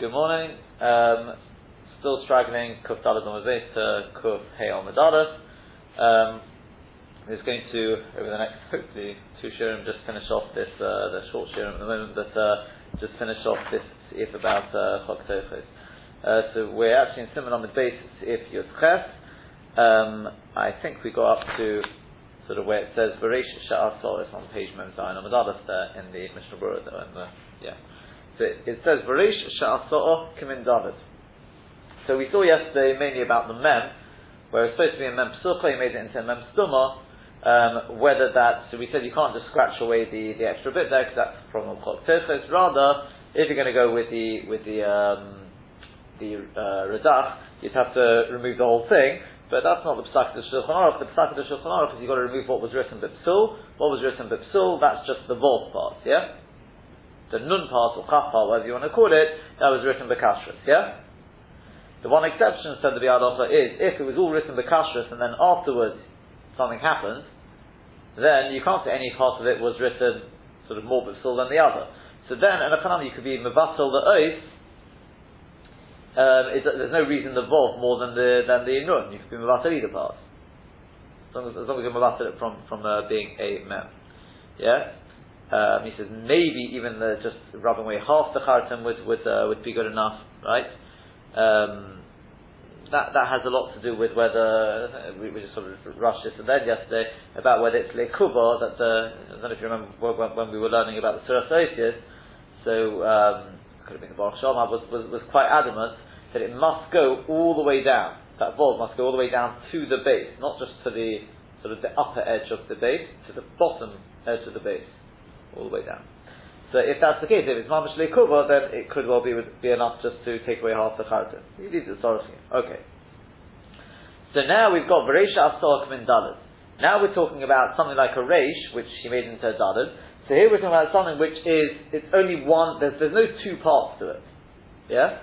Good morning. Um, still struggling, Kuf Nomazes to Kuf Hey Al Madadas. Um, we're going to, over the next, hopefully, two shirim, just finish off this, uh, the short shirim at the moment, but uh, just finish off this if about uh, uh, So we're actually in similar on the basis if Yud Um, I think we got up to sort of where it says Varesh Sha'ar Solis on page Memzayin on Madadas there in the Mishnah Berurah, in the, yeah. It, says Varish Sha'aso'o Kimin David. So we saw yesterday mainly about the Mem, where it's supposed to be a Mem Psucha, he made it into a Mem Stuma, um, whether that, so we said you can't just scratch away the, the extra bit there, because that's from the Chok Rather, if you're going to go with the, with the, um, the uh, Radach, you'd have to remove the whole thing, but that's not the Pesach of the Shulchan Aruch. The Pesach of the Shulchan Aruch is you've got to remove what was written Bipsul. What was written Bipsul, that's just the Vav part, yeah? The nun part or chaf part, whatever you want to call it, that was written bekashrus, yeah? The one exception, said the Biur Halacha, is if it was all written bekashrus and then afterwards something happened, then you can't say any part of it was written sort of more b'psul than the other. So then, in a you could be mevatel the oath, um, there's no reason the vov more than the than the nun. You could be mevatel either part, as long as, as, long as you're mevatel it from from uh, being a mem. Yeah. Um, he says maybe even the, just rubbing away half the khartam would would uh, would be good enough, right? Um, that that has a lot to do with whether we, we just sort of rushed this and then yesterday about whether it's lekuba that the I don't know if you remember when, when we were learning about the surah Osius, so um, could have been the Baruch Shama was, was was quite adamant that it must go all the way down. That vault must go all the way down to the base, not just to the sort of the upper edge of the base, to the bottom edge of the base all the way down. So if that's the case, if it's mamash lekuva, then it could well be, be enough just to take away half the charta. These are sorry. Okay. So now we've got Varesha Asor min Dalad. Now we're talking about something like a Reish, which he made into a Dalad. So here we're talking about something which is, it's only one, there's, there's no two parts to it. Yeah?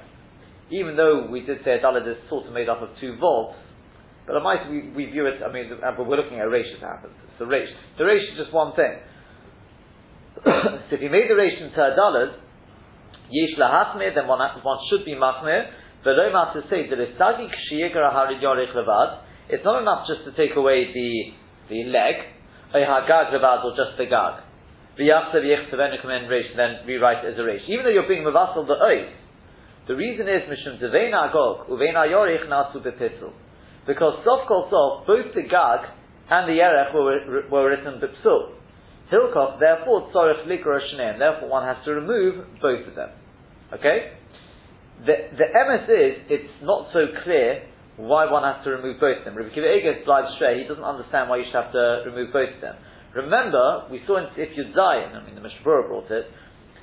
Even though we did say a Dalad is sort of made up of two volts, but I might, we, we view it, I mean, we're looking at Reish as happens. It's the Reish. The Reish is just one thing. So if you made the ration to a dollar, yesh lahachmir, then one, one should be machmir. V'lo to say that it's dagi kshiyigar harid yorich levad. It's not enough just to take away the the leg, a hagag levad or just the gag. V'yachta v'yichtav enukum resh, then rewrite it as a resh. Even though you're being mavasal the oath, the reason is mishum zevein agog uvein yorich nasu bepisel. Because sof kol sof, both the gag and the yerech were, were written bipsul. Hilkov, therefore, tzorech likra shneim. Therefore, one has to remove both of them. Okay? The, the MS is, it's not so clear why one has to remove both of them. Rabbi Kiva Eger straight, he doesn't understand why you should have to remove both of them. Remember, we saw in, if you die, I mean, the Mishmura brought it,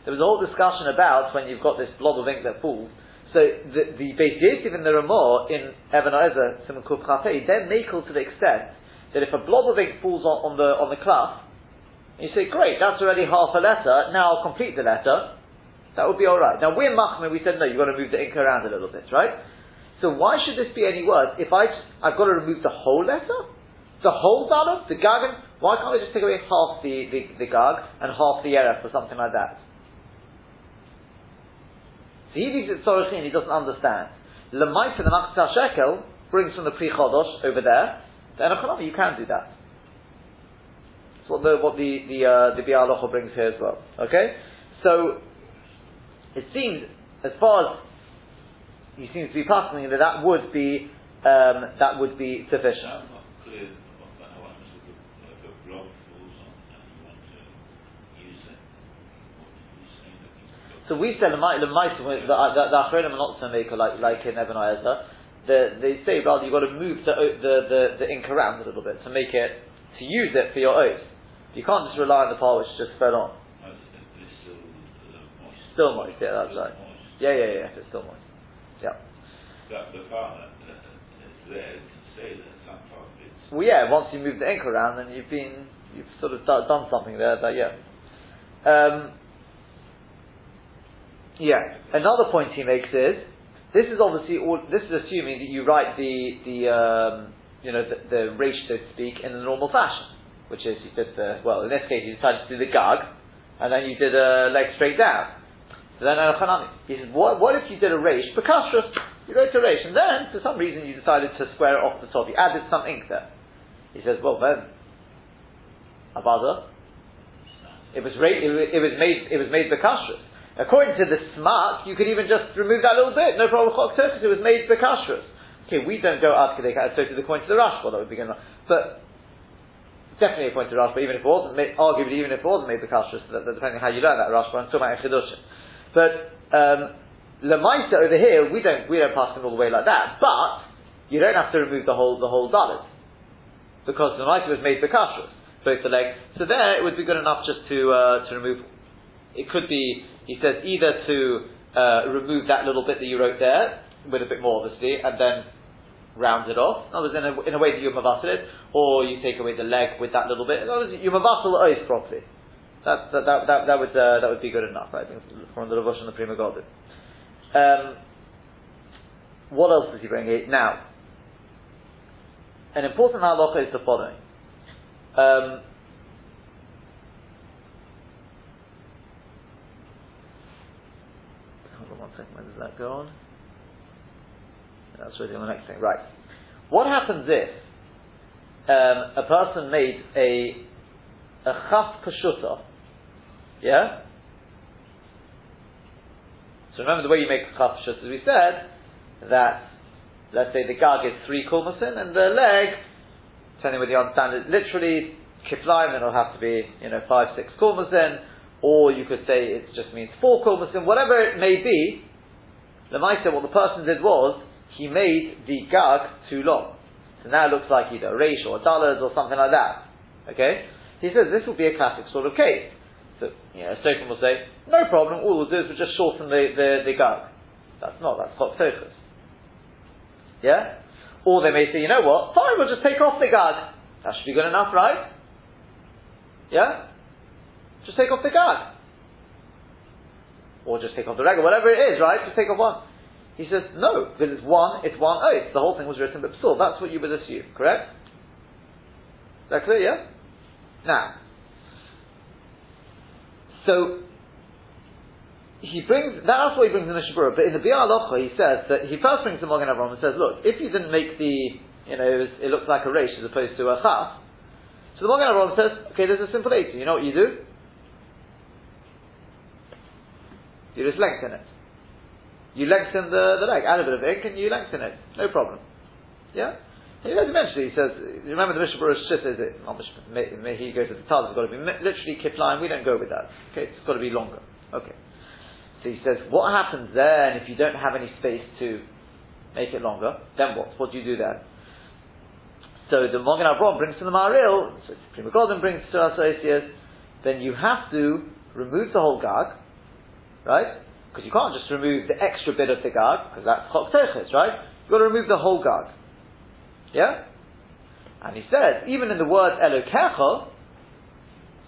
there was a whole discussion about when you've got this blob of ink that falls. So the, the Beis Yosef and the Ramah in Even HaEzer, Simon Kuf they're makel to the extent that if a blob of ink falls on, on the on the cloth, you say, great, that's already half a letter, now I'll complete the letter. That would be alright. Now we're Machmir, we said no, you've got to move the ink around a little bit, right? So why should this be any worse? If I, I've got to remove the whole letter? The whole Dalad? The Gagan? Why can't I just take away half the, the, the Gag and half the Yeref or something like that? So he thinks it's Sorochin, he doesn't understand. Lemaita the Machzah Shekel brings from the Pri Chodosh over there, then you can do that. That's what the what the the uh, the Biur Halacha brings here as well. Okay, so it seems as far as he seems to be passing that that would be um, that would be sufficient. So we said the the the the achronim are not to make like like in Even HaEzer. The, they say rather you've got to move the, the, the, the ink around a little bit to make it to use it for your oath. You can't just rely on the part which just fell on. Still moist, yeah, that's right. Yeah, yeah, yeah, it's still moist. Yeah. The part that's there can say that some. Well, yeah, once you move the ink around, then you've been, you've sort of done something there, but yeah. Um, yeah. Another point he makes is, this is obviously all, this is assuming that you write the, the, um, you know, the, the resh, so to speak, in the normal fashion which is you did the well in this case you decided to do the gag, and then you did a leg straight down. So then Elchanami. He says, what, what if you did a reish, bekashrus? You wrote a reish, and then, for some reason, you decided to square it off the top. You added some ink there. He says, well then, Avada, it was, ra- it, was- it was made, it was made bekashrus. According to the smart, you could even just remove that little bit, no problem because it was made bekashrus. Okay, we don't go out to so to the coin to the rush, well that would be good enough. But definitely a point to rush, but even if it wasn't made, arguably even if it wasn't made that, that depending on how you learn that rush, but I'm talking. But um, Lamaisa over here, we don't we don't pass them all the way like that. But you don't have to remove the whole the whole dalit because the Lamaisa was made bekashrus, both the legs. So there, it would be good enough just to uh, to remove. It could be he says either to uh, remove that little bit that you wrote there with a bit more obviously, and then round it off. In other words, in a, in a way that you mavassal it, or you take away the leg with that little bit. In other words, you oath properly. That, that, that, that, that would, uh, that would be good enough, I think, from the Ravush and the Pri Megadim. Um, what else does he bring here? Now, an important halacha is the following. Um, hold on one second, where does that go on? That's really the next thing. Right. What happens if um, a person made a a chaf kashuta? Yeah. So remember the way you make a chaf kashuta. We said that let's say the gag is three kulmasin and the leg, depending whether you understand it, literally kiflaim, it'll have to be you know five six kulmasin, or you could say it just means four kulmasin, whatever it may be. The Maisa, what the person did was he made the gag too long. So now it looks like either a reish or a dollars or something like that. Okay? He says this will be a classic sort of case. So, you know, Sofim will say, no problem, all we'll do is we'll just shorten the, the, the gag. That's not, that's hot sochas. Yeah? Or they may say, you know what, fine, we'll just take off the gag. That should be good enough, right? Yeah? Just take off the gag. Or just take off the or whatever it is, right? Just take off one. He says, no, because it's one, it's one oath. The whole thing was written but still, That's what you would assume, correct? Is that clear, yeah? Now, so, he brings, that's what he brings in the Shabura, but in the Biur Halacha he says that he first brings the Mogan Avram and says, look, if you didn't make the, you know, it, was, it looks like a race as opposed to a chaf, so the Mogan Avram says, okay, there's a simple answer. You know what you do? You just lengthen it. You lengthen the, the leg, add a bit of ink, and you lengthen it. No problem. Yeah? He goes eventually, he says, remember the Mishnah Berurah Shit is it? Not Mishnah, may, may he goes to the Taz, it's got to be literally kipline, we don't go with that. Okay, it's got to be longer. Okay. So he says, what happens then if you don't have any space to make it longer? Then what? What do you do then? So the Mogan Avram brings to the Maril, so Pri Megadim brings to us then you have to remove the whole gag, right? Because you can't just remove the extra bit of the gag, because that's chok teches, right? You've got to remove the whole gag. Yeah? And he says, even in the word elokecha,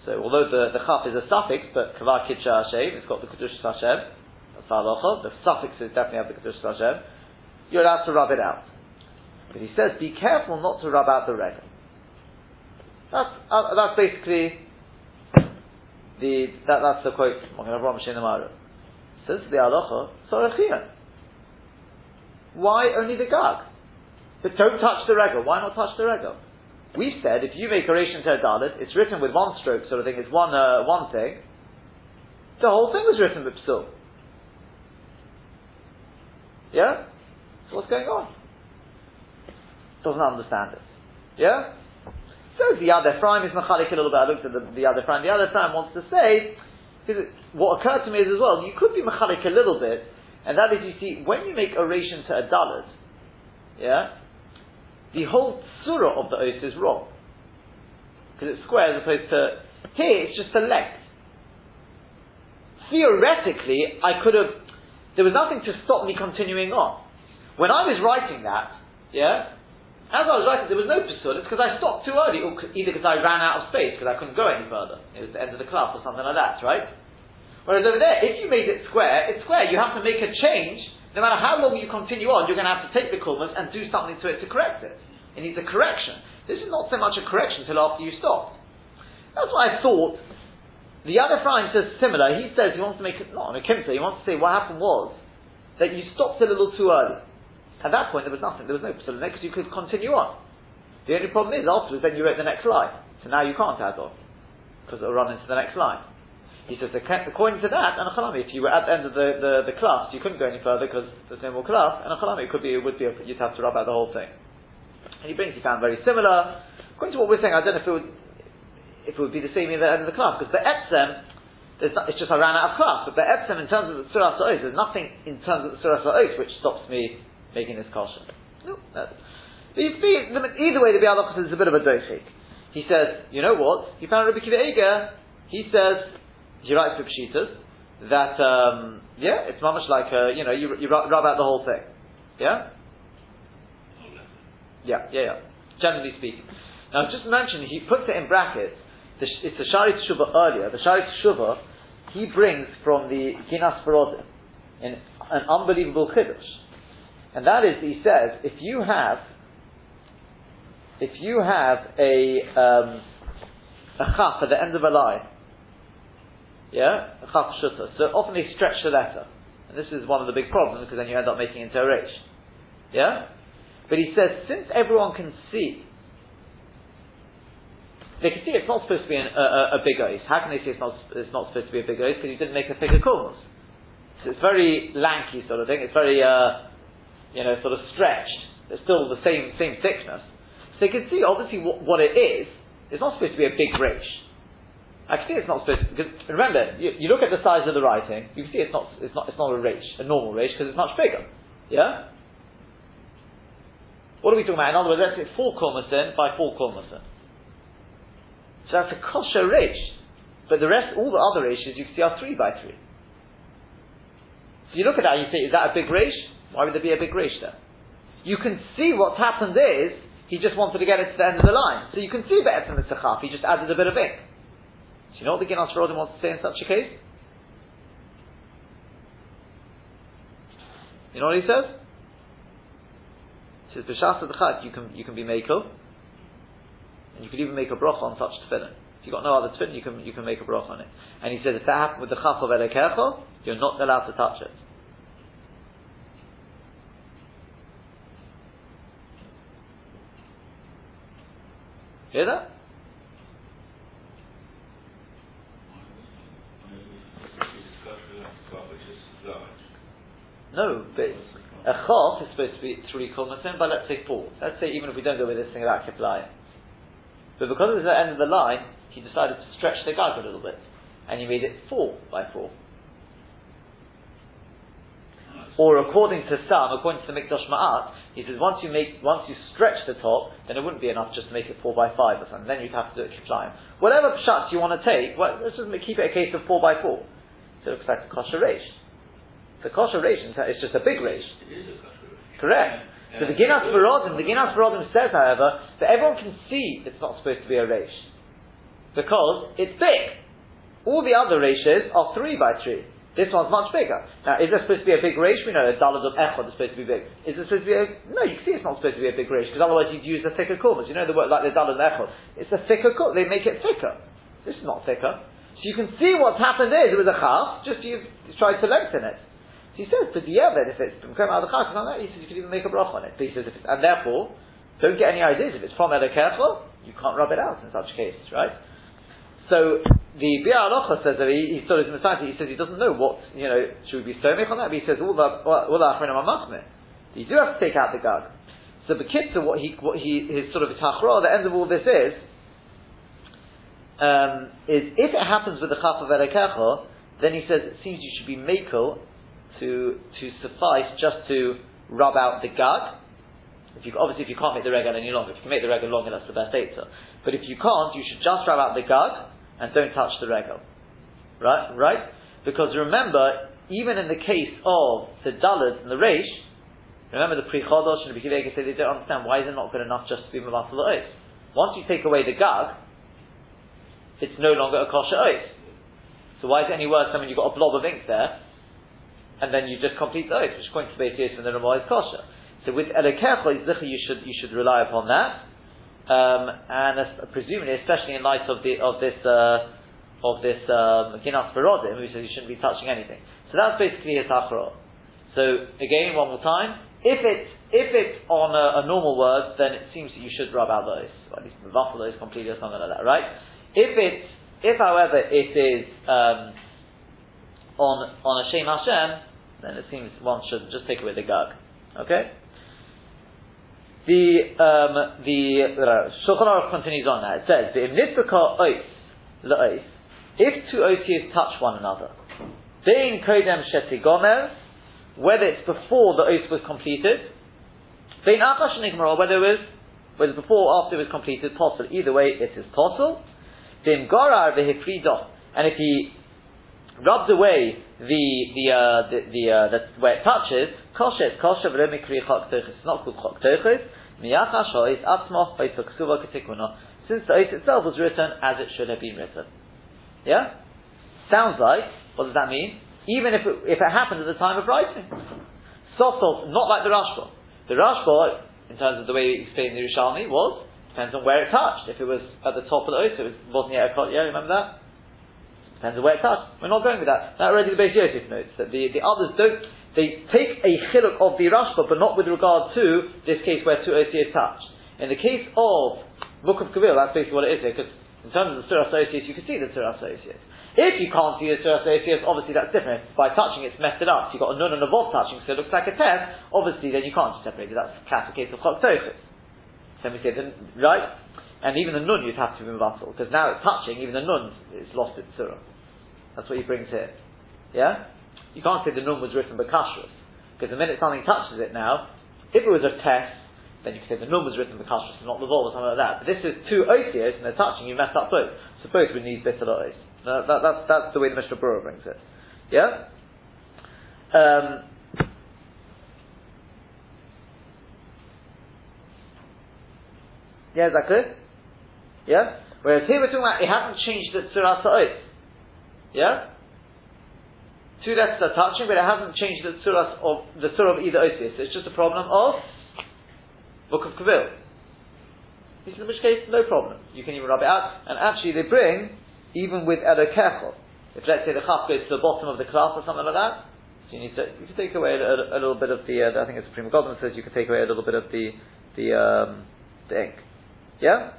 so although the, the chaf is a suffix, but kavar kitsha Hashem, it's got the kedush Hashem, the suffixes definitely have the kedush Hashem, you're allowed to rub it out. But he says, be careful not to rub out the regal. That's, uh, that's basically the, that, that's the quote, Says the halacha, sorechia. Why only the gag? But don't touch the regal. Why not touch the regal? We said if you make a ration to dalit, it's written with one stroke sort of thing. It's one uh, one thing. The whole thing was written with psul. Yeah. So what's going on? Doesn't understand it. Yeah. Says the other Ephraim is machalik a little bit. I looked at the, the other Ephraim. The other Ephraim wants to say what occurred to me is as well, you could be mechalik a little bit, and that is, you see, when you make a to a dalit, yeah, the whole surah of the oath is wrong. Because it's square as opposed to, here it's just a length. Theoretically, I could have, there was nothing to stop me continuing on. When I was writing that, yeah, as I was writing, there was no pasul. It's because I stopped too early, or either because I ran out of space because I couldn't go any further. It was the end of the class or something like that, right? Whereas over there, if you made it square, it's square. You have to make a change. No matter how long you continue on, you're going to have to take the kulmas and do something to it to correct it. It needs a correction. This is not so much a correction until after you stop. That's why I thought The other Ephraim says similar. He says he wants to make it not on a kimsa. He wants to say what happened was that you stopped a little too early. At that point, there was nothing. There was no the next you could continue on. The only problem is afterwards, then you wrote the next line. So now you can't add on because it'll run into the next line. He says, according to that, and if you were at the end of the, the, the class, you couldn't go any further because there's no more class, and a it could be, it would be, a, you'd have to rub out the whole thing. And he brings, he found very similar. According to what we're saying, I don't know if it would, if it would be the same at the end of the class, because the Epsem, not, it's just I ran out of class, but the Epsem in terms of the Surah Sa'os, there's nothing in terms of the Surah Sa'os which stops me making this caution. No, either way, the Bialach is a bit of a doshik. He says, you know what? He found Rabbi Kiva. He says, he writes for Pshitas, that, um, yeah, it's much like, uh, you know, you, you rub, out the whole thing. Yeah? Yeah, yeah, yeah. Generally speaking. Now, just mention, he puts it in brackets. The, it's the Sha'arei Teshuva earlier. The Sha'arei Teshuva, he brings from the Ginas Veradim in an unbelievable chiddush. And that is, he says, if you have, if you have a, um, a chaf at the end of a line, yeah? a Chaf shuta. So often they stretch the letter. And this is one of the big problems because then you end up making into a resh. Yeah? But he says, since everyone can see, they can see it's not supposed to be an, a, a, a, big oath. How can they see it's not, it's not supposed to be a big oath? Because you didn't make a figure corners. So it's very lanky sort of thing. It's very, uh, you know, sort of stretched. It's still the same, same thickness. So you can see obviously what, what it is. It's not supposed to be a big can see it's not supposed to, because remember, you, you, look at the size of the writing, you can see it's not, it's not, it's not a resh, a normal resh, because it's much bigger. Yeah? What are we talking about? In other words, let's say four kulmasin by four kulmasin. So that's a kosher resh. But the rest, all the other reshes you can see are three by three. So you look at that and you say, is that a big resh? Why would there be a big resh there? You can see what's happened is, he just wanted to get it to the end of the line. So you can see better than the tzachaf, he just added a bit of ink. Do you know what the Ginas Veradim wants to say in such a case? You know what he says? He says, B'shas Chag, you can, you can be Mekel, and you could even make a broch on such tefillin. If you've got no other tefillin, you can, you can make a broch on it. And he says, if that happened with the chaf of Elekecho, you're not allowed to touch it. Hear that? No, but a chaf is supposed to be three kulmatim, but let's say four. Let's say even if we don't go with this thing about kiplayim. But because it was at the end of the line, he decided to stretch the gag a little bit. And he made it four by four. Or according to some, according to the Mikdash Ma'at, he says once you make, once you stretch the top, then it wouldn't be enough just to make it four by five or something. Then you'd have to do it kiplayim. Whatever shots you want to take, well, let's just keep it a case of four by four. So it looks like a kosher reish. The kosher reish is just a big reish. Correct. So the Ginas Veradim, the Ginas Veradim says, however, that everyone can see it's not supposed to be a reish. Because it's big. All the other reishes are three by three. This one's much bigger. Now, is there supposed to be a big reish? We know a dalad of echad is supposed to be big. Is it supposed to be a, no, you can see it's not supposed to be a big reish, because otherwise you'd use a thicker kormas. You know the word like the of echad. It's a thicker kormas. They make it thicker. This is not thicker. So you can see what's happened is, it was a chaf, just you tried to lengthen it. So he says, but yeah, if it's from Kem Adachak, like that, he says you can even make a brach on it. But he says, and therefore, don't get any ideas. If it's from careful, you can't rub it out in such cases, right? So the Biur Halacha says that he, he sort of he says he doesn't know what, you know, should we be stomach on that? But he says, all the, You do have to take out the gag. So the Bekitza, what he, what he, his sort of tachra, the end of all this is, um, is if it happens with the chaf of then he says it seems you should be makel to, to suffice just to rub out the gag. If you, obviously, if you can't make the regal any longer, if you can make the regal longer, that's the best answer. But if you can't, you should just rub out the gag and don't touch the regal. Right? Right? Because remember, even in the case of the dalad and the reish, remember the Pri Chodosh and the bikivega say they don't understand why is it not good enough just to be mamasal ois. Once you take away the gag, it's no longer a kosher ois. So why is it any worse than when you've got a blob of ink there and then you just complete the oath, which according to Beis Yosef and the Ramah is kosher. So with Elekecha you should you should rely upon that, um, and uh, presumably, especially in light of the of this uh, of this um, Ginas Veradim, who says you shouldn't be touching anything. So that's basically his hachra. So again, one more time. If it's if it's on a, a, normal word, then it seems that you should rub out those, or at least the muffle those completely or something like that, right? If it's if, however, it is um, on on a Shem Hashem, then it seems one should just take away the gag. Okay. The um, the uh, Shulchan Aruch continues on now. It says the imnitzaka ois the If two oisios touch one another, being kodem shetigomer, whether it's before the oath was completed, being akash whether it was whether before or after it was completed, possible. Either way, it is possible. Bim gorar v'hifridoch, and if he rubs away the the uh, the, the, uh, the where it touches, kosher kosher v'lo mikri chok It's not called chok tochis. Miyachash hois atzmo hois ketikuna. Since the oath itself was written as it should have been written. Yeah, sounds like. What does that mean? Even if it, if it happened at the time of writing, sotov, not like the Rashba. The Rashba, in terms of the way he explained the Yerushalmi, was depends on where it touched. If it was at the top of the oath, it was, wasn't yet a. Yeah, remember that. Depends on where it touched. We're not going with that. That already the Beis Yosef notes that the, the others don't. They take a chiluk of the Rashba, but not with regard to this case where two OCs touch. In the case of Book of Kavil, that's basically what it is here, because in terms of the Surah Associates, you can see the Surah Associates. If you can't see the Surah Associates, obviously that's different. By touching it's messed it up. So you've got a nun and a vov touching, so it looks like a test. Obviously, then you can't separate it. That's a classic case of Chok Tochis. So we say, right? And even the nun you'd have to be muvatal, because now it's touching, even the nun is lost its surah. That's what he brings here. Yeah? You can't say the nun was written by kashrus, because the minute something touches it now, if it was a test, then you could say the nun was written by kashrus and not the vol or something like that. But this is two osios and they're touching, you mess up both. So both would need bitter ois. That, that, that's, the way the Mishnah Berurah brings it. Yeah? Um, Yeah, is that? Yeah? Whereas here we're talking about, it hasn't changed the Tzura Sa'oth. Yeah? Two letters are touching, but it hasn't changed the Tzura of, the Tzura of either Osius. It's just a problem of Book of Kavil. In which case, no problem. You can even rub it out. And actually, they bring, even with Edo if let's say the chaf goes to the bottom of the class or something like that, so you need to, you can take away a, a, a little bit of the, uh, I think it's Pri Megadim says you can take away a little bit of the, the, um, the ink. Yeah?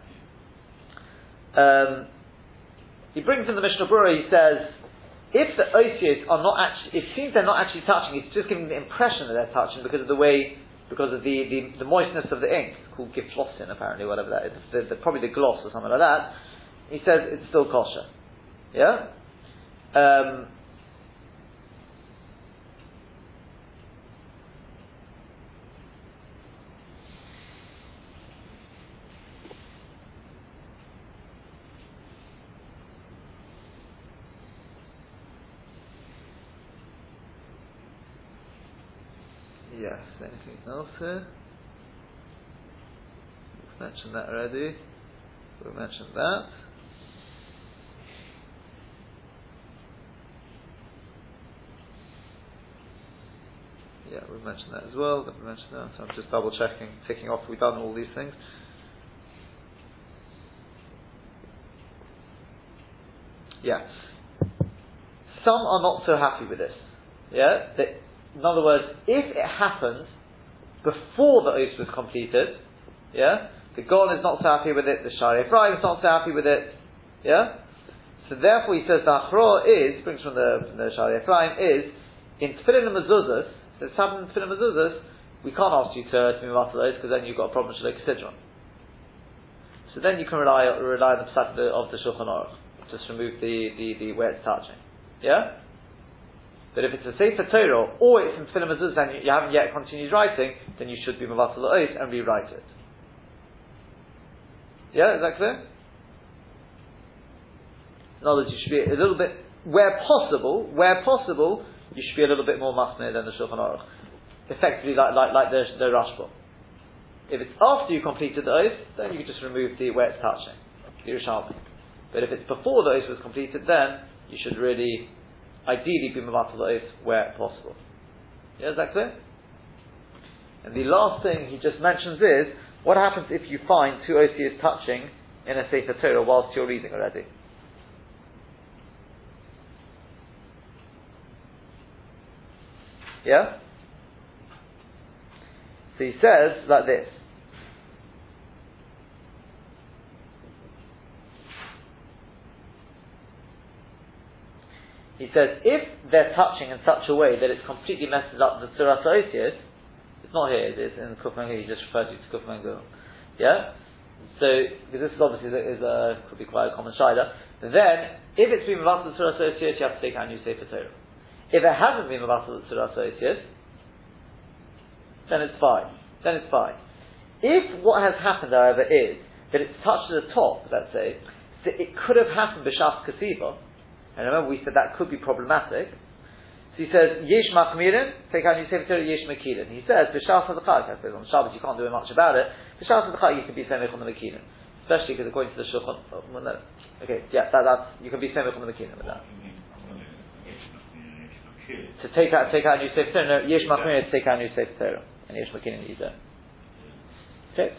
Um, he brings in the Mishnah Berurah, he says, if the osios are not actually, it seems they're not actually touching, it's just giving the impression that they're touching because of the way, because of the, the, the moistness of the ink. Called giflossin, apparently, whatever that is. The, the, probably the gloss or something like that. He says it's still kosher. Yeah? Um, Yes, anything else here? We've mentioned that already. We mentioned that. Yeah, we've mentioned that as well. We mentioned that. So I'm just double checking, ticking off. We've done all these things. Yeah. Some are not so happy with this. Yeah, they, in other words, if it happened before the oath was completed, yeah, the Gon is not so happy with it, the Sha'arei Ephraim is not so happy with it, yeah. So therefore, he says the Achro is brings from the, from the is in Tefillin and Mezuzahs. So it's happened in Tefillin and Mezuzahs. We can't ask you to, to move after those because then you've got a problem with Sidron. So then you can rely rely on the psak of the Shulchan Aruch. Just remove the, the, the where it's touching. Yeah? But if it's a Sefer Torah, or it's in Tefillah Mezuzah and you haven't yet continued writing, then you should be Mavatal Oath and rewrite it. Yeah, is that clear? In other words, you should be a little bit, where possible, where possible, you should be a little bit more masmir than the Shulchan Aruch. Effectively, like, like, like the, the Rashba. If it's after you completed the oath, then you can just remove the where it's touching, the Yerushalmi. But if it's before the oath was completed, then you should really ideally be Mavatal Oath where possible. Yeah, is that clear? And the last thing he just mentions is what happens if you find two OCs touching in a Sefer Torah whilst you're reading already? Yeah? So he says like this. He says, if they're touching in such a way that it's completely messes up the Surah Otius, it's not here, it's in the Kufman he just referred to Kufman Yeah? So, this is obviously is a, could be quite a common shida, then, if it's been Mavasal Surah Sa'otius, you have to take out a new Sefer Torah. If it hasn't been Mavasal Surah Sa'otius, then it's fine. Then it's fine. If what has happened, however, is that it's touched the top, let's say, so it could have happened b'shas kasiva, and remember we said that could be problematic. So he says, Yesh machmirin, take out your sefer Yesh makirin. He says, b'shas hadachak, I suppose on Shabbos you can't do much about it, b'shas hadachak you can be semich on the makirin. Especially because according to the shulchan, oh, no. okay, yeah, that, that's, you can be semich on the makirin with that. To take out, take out new sefer no, Yesh machmirin to take out new sefer and Yesh makirin you don't. Okay?